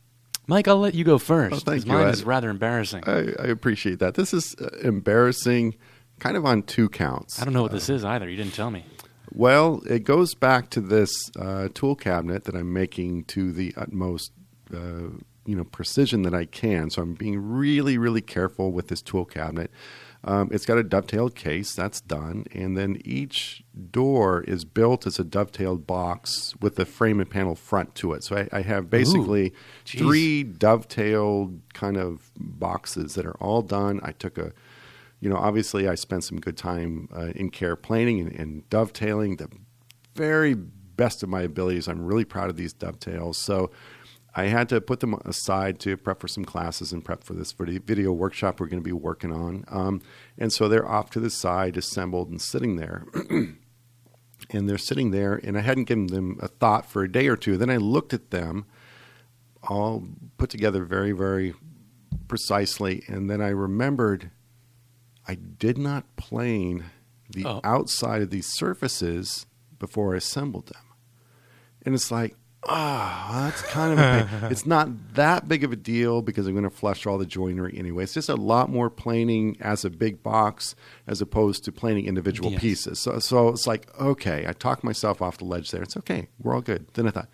Mike, I'll let you go first. Oh, thank you, Mine is rather embarrassing. I, I, appreciate that. This is uh, embarrassing, kind of on two counts. I don't know what this is either. You didn't tell me. Well, it goes back to this uh, tool cabinet that I'm making to the utmost, uh, you know, precision that I can. So I'm being really, really careful with this tool cabinet. Um, it's got a dovetailed case that's done, and then each door is built as a dovetailed box with a frame and panel front to it. So I, I have basically geez. three dovetailed kind of boxes that are all done. I took a you know, obviously, I spent some good time uh, in care planing and, and dovetailing the very best of my abilities. I'm really proud of these dovetails. So I had to put them aside to prep for some classes and prep for this video, workshop we're going to be working on. Um, and so they're off to the side, assembled, and sitting there. and they're sitting there, and I hadn't given them a thought for a day or two. Then I looked at them, all put together very, very precisely, and then I remembered I did not plane the Oh. outside of these surfaces before I assembled them. And it's like, ah, that's kind of a pain. it's not that big of a deal because I'm going to flush all the joinery anyway. It's just a lot more planing as a big box as opposed to planing individual Yes. pieces. So, so it's like, okay, I talked myself off the ledge there. It's okay. We're all good. Then I thought,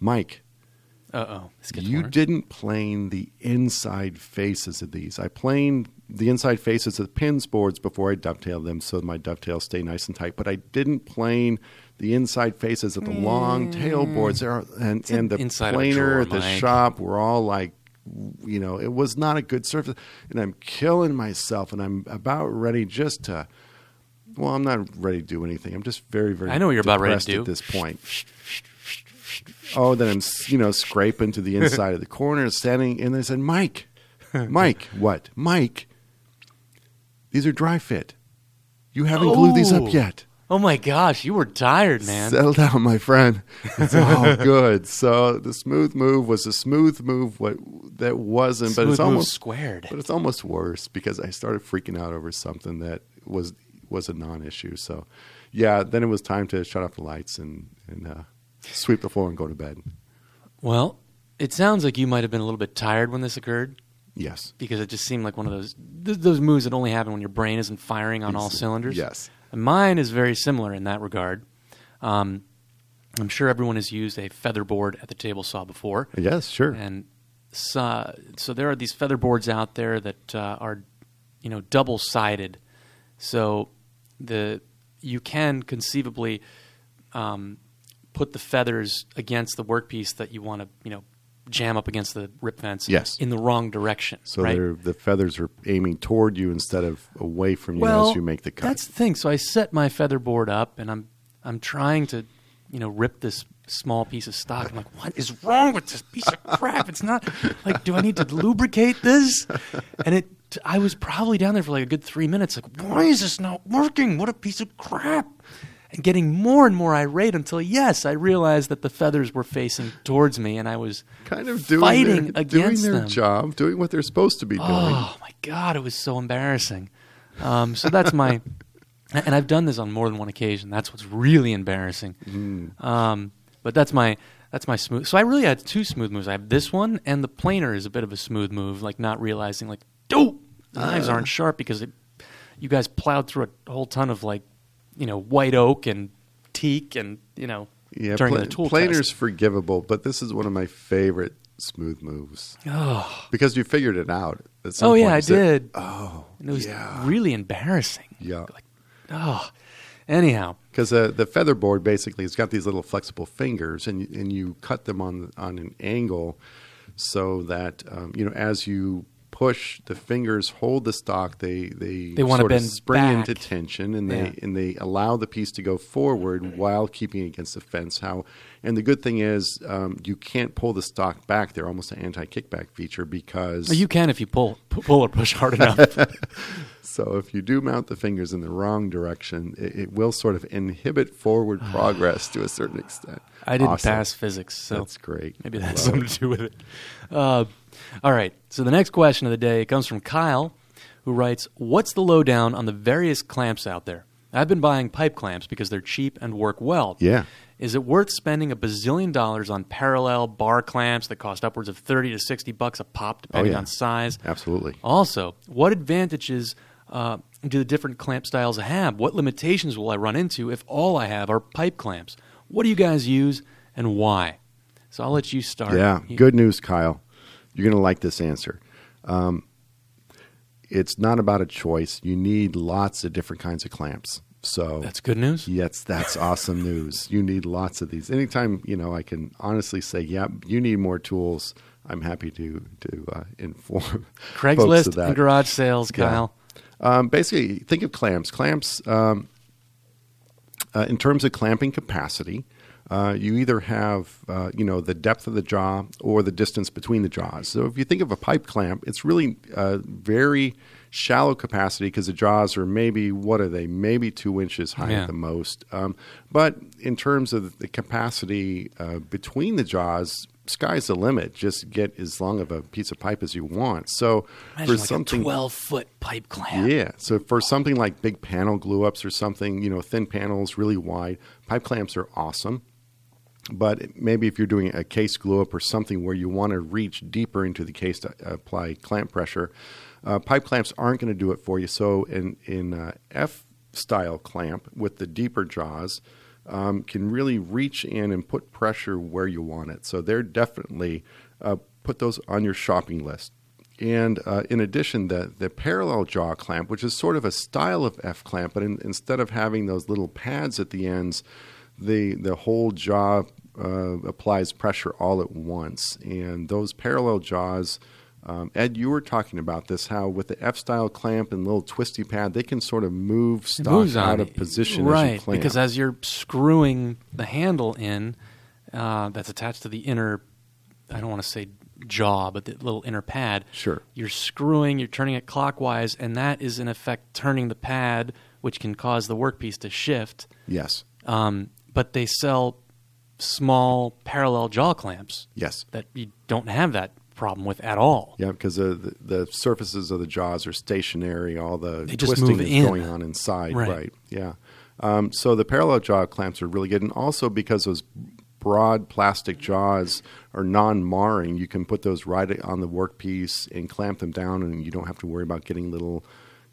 Mike, Uh oh. Gets you didn't plane the inside faces of these. I planed the inside faces of the pins boards before I dovetailed them so my dovetails stay nice and tight. But I didn't plane the inside faces of the long mm. tail boards. There and, an and the inside planer drawer, at the Mike. shop were all like, you know, it was not a good surface. And I'm killing myself and I'm about ready just to. Well, I'm not ready to do anything. I'm just very, very. I know what you're about ready to do. at this point. Oh, then I'm you know scraping to the inside of the corner, standing, and they said, "Mike, Mike, what, Mike? These are dry fit. You haven't glued these Oh. up yet. Oh my gosh, you were tired, man. Settle down, my friend. It's all good." So the smooth move was a smooth move. What that wasn't, but it's almost squared. but it's almost worse because I started freaking out over something that was was a non-issue. So, yeah, then it was time to shut off the lights and and uh, sweep the floor and go to bed. Well, it sounds like you might have been a little bit tired when this occurred Yes. because it just seemed like one of those th- those moves that only happen when your brain isn't firing on all cylinders. yes. And mine is very similar in that regard. Um, I'm sure everyone has used a feather board at the table saw before. Yes, sure. And so, so there are these feather boards out there that uh, are, you know, double sided. So the you can conceivably um, put the feathers against the workpiece that you want to, you know, jam up against the rip fence. Yes. in the wrong direction. so right? the feathers are aiming toward you instead of away from you well, as you make the cut. That's the thing. So I set my feather board up, and I'm I'm trying to, you know, rip this small piece of stock. I'm like, what is wrong with this piece of crap? It's not like, do I need to lubricate this? And it, I was probably down there for like a good three minutes. Like, why is this not working? What a piece of crap! And getting more and more irate until yes, I realized that the feathers were facing towards me, and I was kind of doing fighting their, against doing their them. job, doing what they're supposed to be doing. Oh my god, it was so embarrassing. Um, so that's my, and I've done this on more than one occasion. That's what's really embarrassing. Mm. Um, but that's my that's my smooth. So I really had two smooth moves. I have this one, and the planer is a bit of a smooth move, like not realizing like, oh, the knives Ah. aren't sharp because it, you guys plowed through a whole ton of like, you know, white oak and teak and you know Yeah, during pla- the tool planer's test. forgivable, but this is one of my favorite smooth moves Oh, because you figured it out. At some oh yeah, I said, did. Oh, And it was yeah, really embarrassing. yeah. Like, oh, anyhow. Because uh, the feather board basically has got these little flexible fingers, and you- and you cut them on on an angle so that um, you know as you push the fingers hold the stock they they, They wanna sort of spring back. into tension and they Yeah. and they allow the piece to go forward while keeping it against the fence how and the good thing is um, you can't pull the stock back they're almost an anti-kickback feature because You can if you pull pull or push hard enough. so if you do mount the fingers in the wrong direction it, it will sort of inhibit forward progress to a certain extent I didn't Awesome. pass physics, so That's great. maybe I that has something to do with it. Uh, all right. So the next question of the day comes from Kyle, who writes, "What's the lowdown on the various clamps out there? I've been buying pipe clamps because they're cheap and work well. Yeah. Is it worth spending a bazillion dollars on parallel bar clamps that cost upwards of thirty to sixty bucks a pop, depending yeah. on size? Absolutely. Also, what advantages uh, do the different clamp styles have? What limitations will I run into if all I have are pipe clamps? What do you guys use and why? So I'll let you start. Yeah, good news, Kyle. You're going to like this answer. Um, it's not about a choice. You need lots of different kinds of clamps. So That's good news. yes, that's awesome news. You need lots of these. Anytime you know, I can honestly say, yeah, you need more tools. I'm happy to to uh, inform Craigslist and garage sales, Yeah. Kyle. Um, basically, think of clamps. Clamps, um, uh, in terms of clamping capacity, uh, you either have uh, you know the depth of the jaw or the distance between the jaws. So if you think of a pipe clamp, it's really uh, very shallow capacity because the jaws are maybe what are they? Maybe two inches high Yeah. at the most. Um, but in terms of the capacity uh, between the jaws. Sky's the limit. Just get as long of a piece of pipe as you want. So Imagine for like something, twelve foot pipe clamp. yeah. So for something like big panel glue ups or something, you know, thin panels, really wide, pipe clamps are awesome. But maybe if you're doing a case glue up or something where you want to reach deeper into the case to apply clamp pressure, uh, pipe clamps aren't going to do it for you. So in in uh, F style clamp with the deeper jaws, um, can really reach in and put pressure where you want it. So they're definitely uh, put those on your shopping list. And uh, in addition, the, the parallel jaw clamp, which is sort of a style of F clamp, but in, instead of having those little pads at the ends, the, the whole jaw uh, applies pressure all at once. And those parallel jaws, um, Ed, you were talking about this, how with the F style clamp and little twisty pad, they can sort of move stock out of position right? as. Because as you're screwing the handle in, uh, that's attached to the inner. I don't want to say jaw, but the little inner pad. Sure. You're screwing. You're turning it clockwise, and that is in effect turning the pad, which can cause the workpiece to shift. yes, Um, but they sell small parallel jaw clamps yes. that you don't have that problem with at all. Yeah, because the, the the surfaces of the jaws are stationary. All the They twisting is in. going on inside. Right. Right. Yeah. Um, so the parallel jaw clamps are really good, and also because those broad plastic jaws are non-marring, you can put those right on the workpiece and clamp them down, and you don't have to worry about getting little,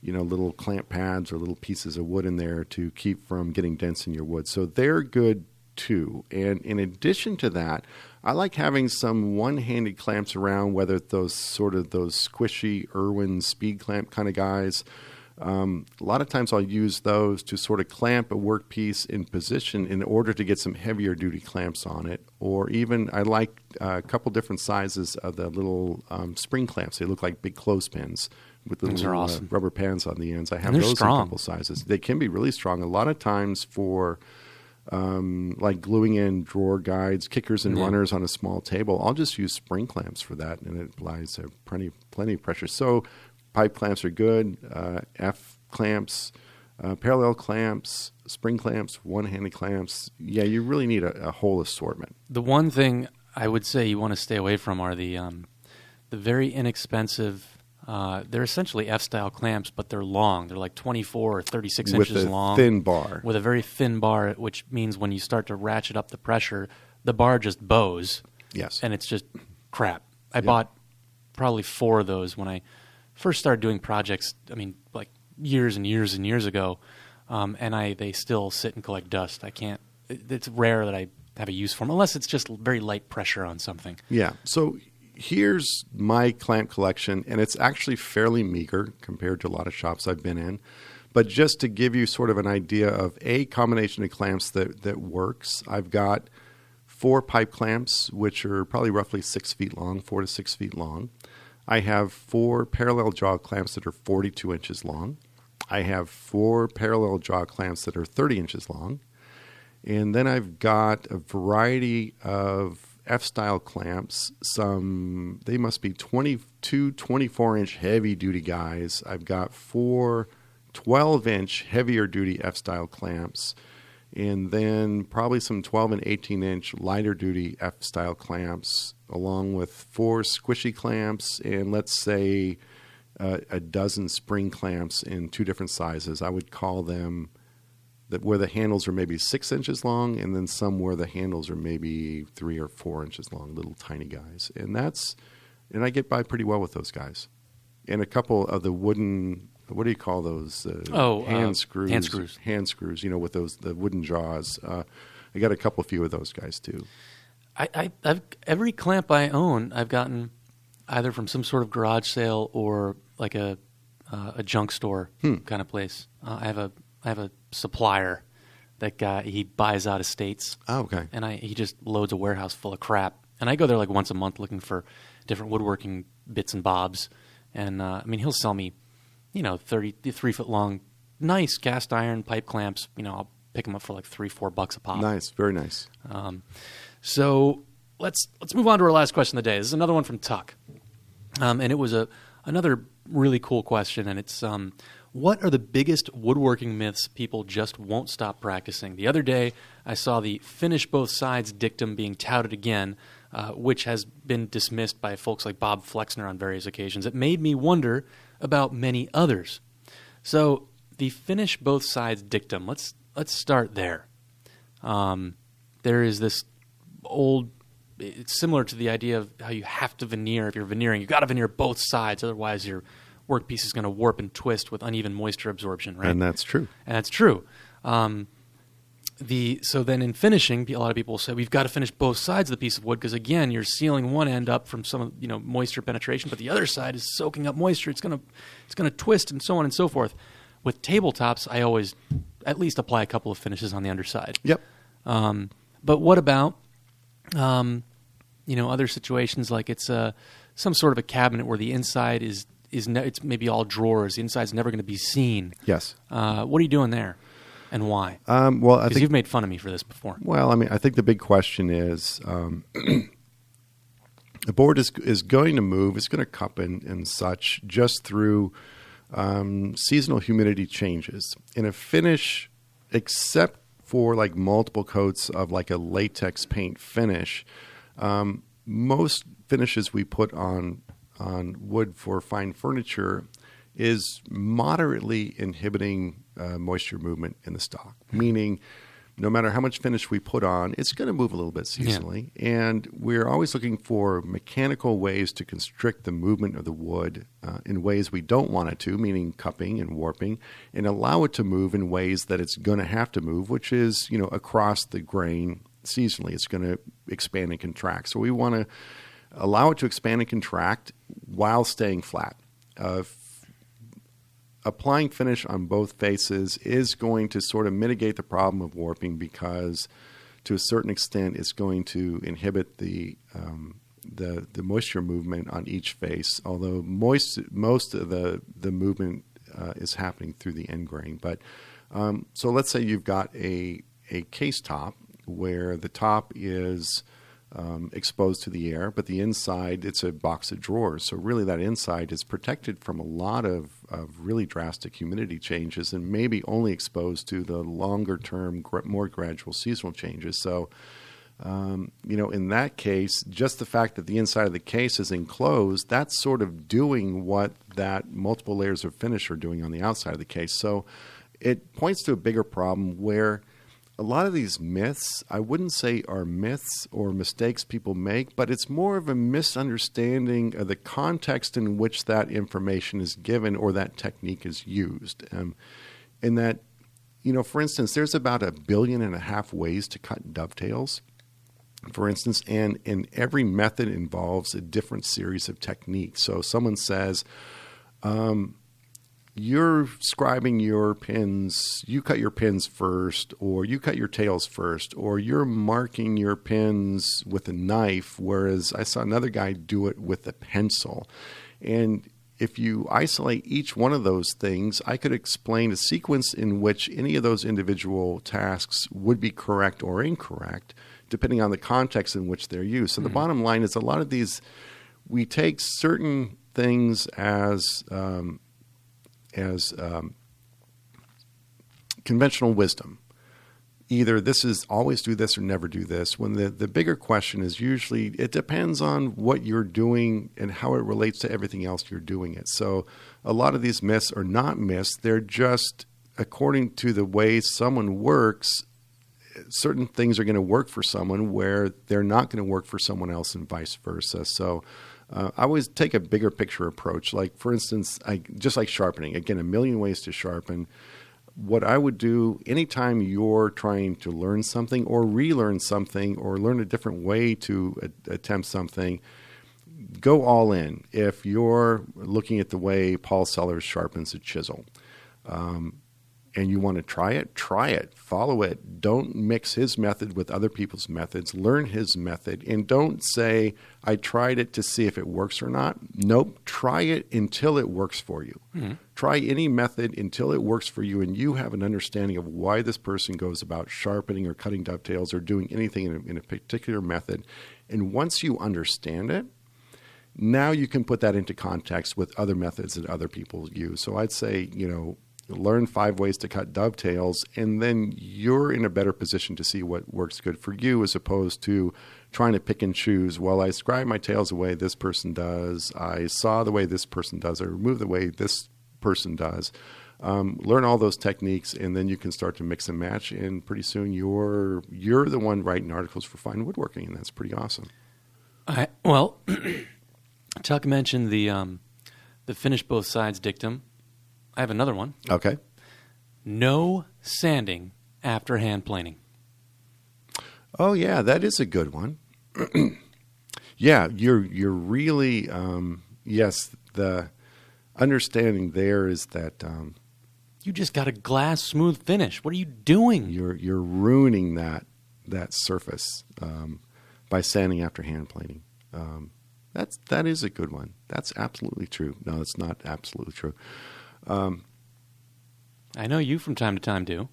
you know, little clamp pads or little pieces of wood in there to keep from getting dents in your wood. So they're good too. And in addition to that, I like having some one-handed clamps around, whether those sort of those squishy Irwin speed clamp kind of guys. Um, a lot of times I'll use those to sort of clamp a workpiece in position in order to get some heavier duty clamps on it. Or even I like uh, a couple different sizes of the little um, spring clamps. They look like big clothespins with little uh, awesome. rubber pans on the ends. I have those in a couple sizes. They can be really strong. A lot of times for um, like gluing in drawer guides, kickers, and Yeah. runners on a small table, I'll just use spring clamps for that, and it applies uh, plenty plenty of pressure. So pipe clamps are good. Uh, F clamps, uh, parallel clamps, spring clamps, one-handed clamps. Yeah, you really need a, a whole assortment. The one thing I would say you want to stay away from are the um, the very inexpensive. Uh, they're essentially F-style clamps, but they're long. They're like 24 or 36 with inches a long, thin bar. with a very thin bar, which means when you start to ratchet up the pressure, the bar just bows, yes, and it's just crap. I bought probably four of those when I first started doing projects. I mean, like years and years and years ago, um, and I they still sit and collect dust. I can't. It's rare that I have a use for them, unless it's just very light pressure on something. Yeah. So here's my clamp collection, and it's actually fairly meager compared to a lot of shops I've been in. But just to give you sort of an idea of a combination of clamps that, that works, I've got four pipe clamps, which are probably roughly six feet long, four to six feet long. I have four parallel jaw clamps that are 42 inches long. I have four parallel jaw clamps that are 30 inches long. And then I've got a variety of F style clamps. Some, they must be 22, 24 inch heavy duty guys. I've got four 12 inch heavier duty F style clamps. And then probably some 12 and 18 inch lighter duty F style clamps, along with four squishy clamps, and let's say uh, a dozen spring clamps in two different sizes. I would call them that where the handles are maybe six inches long, and then some where the handles are maybe three or four inches long, little tiny guys. And that's, and I get by pretty well with those guys. And a couple of the wooden, what do you call those? Uh, Oh, uh, hand screws. hand screws. Hand screws. You know, with those the wooden jaws. Uh, I got a couple few of those guys too. I, I, I've every clamp I own, I've gotten either from some sort of garage sale or like a uh, a junk store kind of place. Uh, I have a I have a supplier that guy he buys out estates, Oh, okay. and I he just loads a warehouse full of crap. And I go there like once a month looking for different woodworking bits and bobs. And uh, I mean, he'll sell me, you know, thirty three foot long, nice cast iron pipe clamps. You know, I'll pick them up for like three four bucks a pop. Nice. Very nice. Um, so let's let's move on to our last question of the day. This is another one from Tuck, um, and it was a another really cool question, and it's um, what are the biggest woodworking myths people just won't stop practicing? The other day, I saw the finish both sides dictum being touted again, uh, which has been dismissed by folks like Bob Flexner on various occasions. It made me wonder about many others. So the finish both sides dictum. Let's let's start there. Um, there is this old. It's similar to the idea of how you have to veneer. If you're veneering, you've got to veneer both sides, otherwise your workpiece is going to warp and twist with uneven moisture absorption. Right, And that's true. and that's true. Um, the so then in finishing, a lot of people say we've got to finish both sides of the piece of wood because again, you're sealing one end up from some you know moisture penetration, but the other side is soaking up moisture. It's gonna it's gonna twist and so on and so forth. With tabletops, I always at least apply a couple of finishes on the underside. Yep. Um, but what about, um, you know, other situations like it's a some sort of a cabinet where the inside is is ne- it's maybe all drawers. The inside's never going to be seen. Yes. Uh, what are you doing there, and why? Um, well, I Because think you've made fun of me for this before. Well, I mean, I think the big question is um, the board is is going to move. It's going to cup and, and such just through um, seasonal humidity changes. In a finish, except for like multiple coats of like a latex paint finish, um, most finishes we put on on wood for fine furniture is moderately inhibiting uh, moisture movement in the stock, meaning no matter how much finish we put on, it's going to move a little bit seasonally. And we're always looking for mechanical ways to constrict the movement of the wood uh, in ways we don't want it to, meaning cupping and warping, and allow it to move in ways that it's going to have to move, which is, you know, across the grain seasonally. It's going to expand and contract. So we want to allow it to expand and contract while staying flat. Uh, applying finish on both faces is going to sort of mitigate the problem of warping because, to a certain extent, it's going to inhibit the um, the the moisture movement on each face. Although moist, most of the the movement uh, is happening through the end grain. But um, so let's say you've got a a case top where the top is um, exposed to the air, but the inside it's a box of drawers. So really, that inside is protected from a lot of, of really drastic humidity changes, and maybe only exposed to the longer term, more gradual seasonal changes. So. Um, you know, in that case, just the fact that the inside of the case is enclosed, that's sort of doing what that multiple layers of finish are doing on the outside of the case. So it points to a bigger problem where a lot of these myths, I wouldn't say are myths or mistakes people make, but it's more of a misunderstanding of the context in which that information is given or that technique is used. Um, in that, you know, for instance, there's about a billion and a half ways to cut dovetails, for instance, and, and every method involves a different series of techniques. So someone says, um, you're scribing your pins, you cut your pins first, or you cut your tails first, or you're marking your pins with a knife, whereas I saw another guy do it with a pencil. And if you isolate each one of those things, I could explain a sequence in which any of those individual tasks would be correct or incorrect, depending on the context in which they're used. So mm-hmm. the bottom line is a lot of these, we take certain things as um, as um, conventional wisdom. Either this is always do this or never do this. When the, the bigger question is usually it depends on what you're doing and how it relates to everything else you're doing it. So a lot of these myths are not myths, they're just according to the way someone works, certain things are going to work for someone where they're not going to work for someone else and vice versa. So uh, I always take a bigger picture approach. Like, for instance, I, just like sharpening, again, a million ways to sharpen. What I would do anytime you're trying to learn something or relearn something or learn a different way to a- attempt something, go all in. If you're looking at the way Paul Sellers sharpens a chisel, um, and you want to try it, try it, follow it. Don't mix his method with other people's methods. Learn his method and don't say, I tried it to see if it works or not. Nope, try it until it works for you. Mm-hmm. Try any method until it works for you and you have an understanding of why this person goes about sharpening or cutting dovetails or doing anything in a, in a particular method. And once you understand it, now you can put that into context with other methods that other people use. So I'd say, you know, learn five ways to cut dovetails, and then you're in a better position to see what works good for you as opposed to trying to pick and choose. Well, I scribe my tails the way this person does, I saw the way this person does, I remove the way this person does. Um, learn all those techniques, and then you can start to mix and match. And pretty soon, you're you're the one writing articles for fine woodworking, and that's pretty awesome. I, well, Tuck mentioned the um, the finish both sides dictum. I have another one. Okay. No sanding after hand planing. Oh yeah, that is a good one. yeah, you're you're really um, yes. The understanding there is that um, you just got a glass smooth finish. What are you doing? You're you're ruining that that surface um, by sanding after hand planing. Um, that's that is a good one. That's absolutely true. No, it's not absolutely true. Um, I know you from time to time do.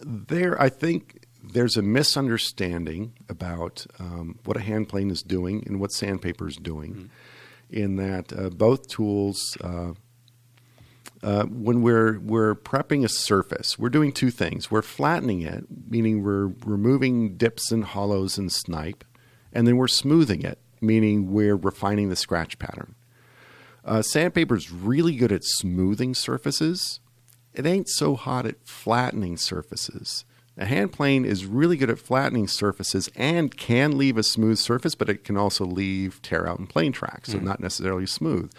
There, I think there's a misunderstanding about um, what a hand plane is doing and what sandpaper is doing. Mm-hmm. In that uh, both tools, uh, uh, when we're we're prepping a surface, we're doing two things. We're flattening it, meaning we're removing dips and hollows and snipe, and then we're smoothing it, meaning we're refining the scratch pattern. Uh, sandpaper's really good at smoothing surfaces. It ain't so hot at flattening surfaces. A hand plane is really good at flattening surfaces and can leave a smooth surface, but it can also leave tear out and plane tracks, so not necessarily smooth.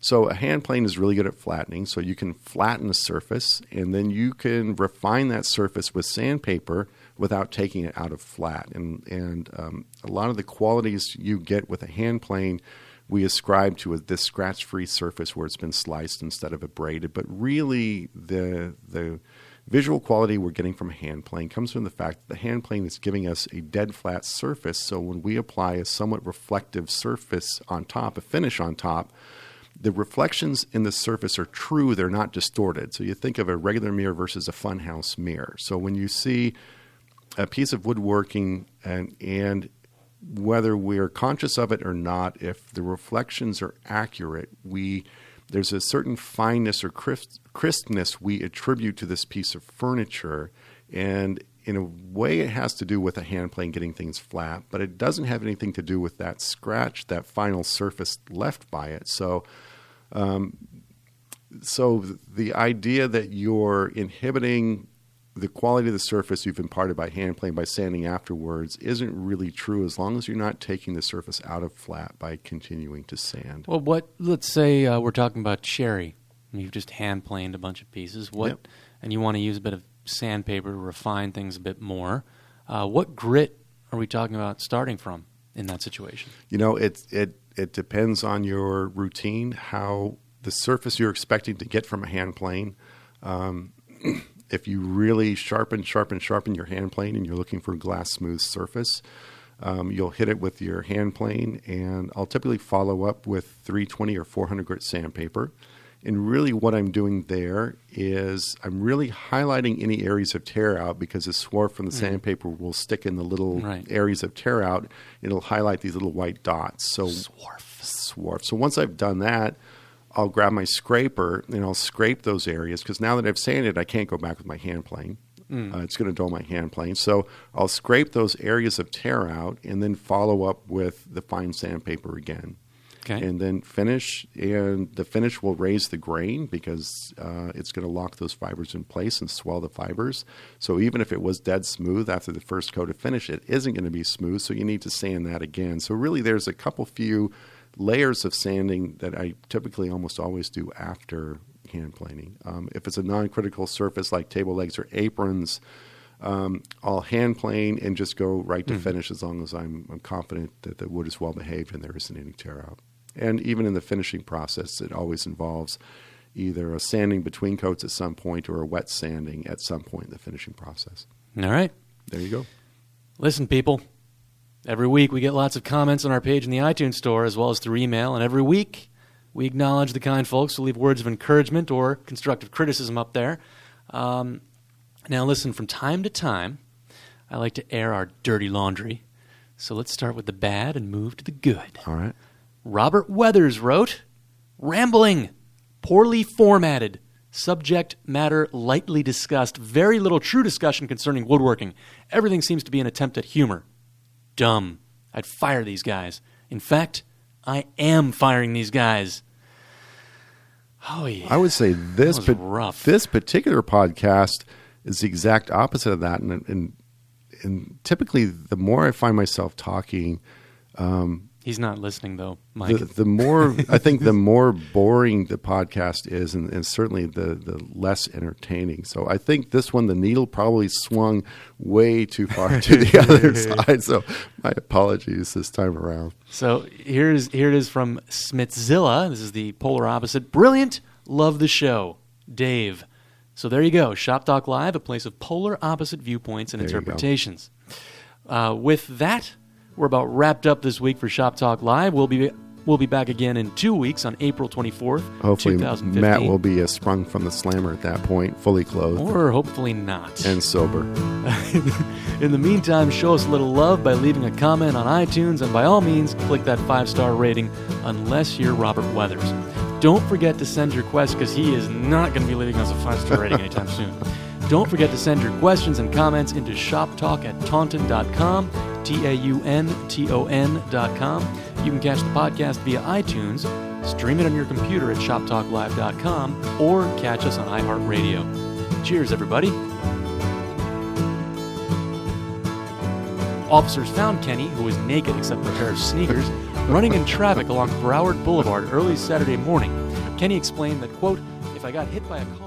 So a hand plane is really good at flattening, so you can flatten a surface and then you can refine that surface with sandpaper without taking it out of flat. And and um, a lot of the qualities you get with a hand plane we ascribe to this scratch-free surface where it's been sliced instead of abraded. But really, the the visual quality we're getting from a hand plane comes from the fact that the hand plane is giving us a dead flat surface. So when we apply a somewhat reflective surface on top, a finish on top, the reflections in the surface are true, they're not distorted. So you think of a regular mirror versus a funhouse mirror. So when you see a piece of woodworking and and whether we're conscious of it or not, if the reflections are accurate, we there's a certain fineness or crisp, crispness we attribute to this piece of furniture, and in a way, it has to do with a hand plane getting things flat, but it doesn't have anything to do with that scratch, that final surface left by it. So, um, so the idea that you're inhibiting the quality of the surface you've imparted by hand plane by sanding afterwards isn't really true as long as you're not taking the surface out of flat by continuing to sand. Well, what? Let's say uh, we're talking about cherry. and You've just hand planed a bunch of pieces. What? Yep. And you want to use a bit of sandpaper to refine things a bit more. Uh, what grit are we talking about starting from in that situation? You know, it it it depends on your routine, how the surface you're expecting to get from a hand plane. Um, if you really sharpen, sharpen, sharpen your hand plane, and you're looking for a glass smooth surface, um, you'll hit it with your hand plane, and I'll typically follow up with 320 or 400 grit sandpaper. And really, what I'm doing there is I'm really highlighting any areas of tear out because the swarf from the sandpaper will stick in the little Right. areas of tear out. It'll highlight these little white dots. So Swarf. swarf. So once I've done that, I'll grab my scraper and I'll scrape those areas because now that I've sanded, I can't go back with my hand plane. Uh, it's going to dull my hand plane. So I'll scrape those areas of tear out and then follow up with the fine sandpaper again. Okay. And then finish, and the finish will raise the grain because uh, it's going to lock those fibers in place and swell the fibers. So even if it was dead smooth after the first coat of finish, it isn't going to be smooth. So you need to sand that again. So really, there's a couple few layers of sanding that I typically almost always do after hand planing. Um, if it's a non-critical surface like table legs or aprons, um, I'll hand plane and just go right to finish as long as I'm, I'm confident that the wood is well behaved and there isn't any tear out. And even in the finishing process, it always involves either a sanding between coats at some point or a wet sanding at some point in the finishing process. All right. There you go. Listen, people. Every week we get lots of comments on our page in the iTunes Store as well as through email, and every week we acknowledge the kind folks who leave words of encouragement or constructive criticism up there. Um, now, listen, from time to time, I like to air our dirty laundry. So let's start with the bad and move to the good. All right. Robert Weathers wrote Rambling, poorly formatted, subject matter lightly discussed, very little true discussion concerning woodworking. Everything seems to be an attempt at humor. Dumb. I'd fire these guys. In fact, I am firing these guys. Oh, yeah. I would say this pa- rough. this particular podcast is the exact opposite of that, and and, and typically the more I find myself talking, um, He's not listening, though, Mike. the, the more I think the more boring the podcast is, and, and certainly the the less entertaining. So I think this one, the needle probably swung way too far to the other side. So my apologies this time around. So here's here it is from Smithzilla. This is the polar opposite. Brilliant. Love the show. Dave. So there you go. Shop Talk Live, a place of polar opposite viewpoints and There interpretations. Uh, with that, we're about wrapped up this week for Shop Talk Live. We'll be we'll be back again in two weeks on April 24th, Hopefully, 2015. Matt will be uh, sprung from the slammer at that point, fully clothed or hopefully not. and sober. In the meantime, show us a little love by leaving a comment on iTunes, and by all means, click that five star rating, unless you're Robert Weathers. Don't forget to send your quest because he is not going to be leaving us a five star rating anytime soon. Don't forget to send your questions and comments into shoptalk at taunton.com, T A U N T O N.com. You can catch the podcast via iTunes, stream it on your computer at shoptalklive.com, or catch us on iHeartRadio. Cheers, everybody. Officers found Kenney, who was naked except for a pair of sneakers, running in traffic along Broward Boulevard early Saturday morning. Kenney explained that, quote, if I got hit by a car,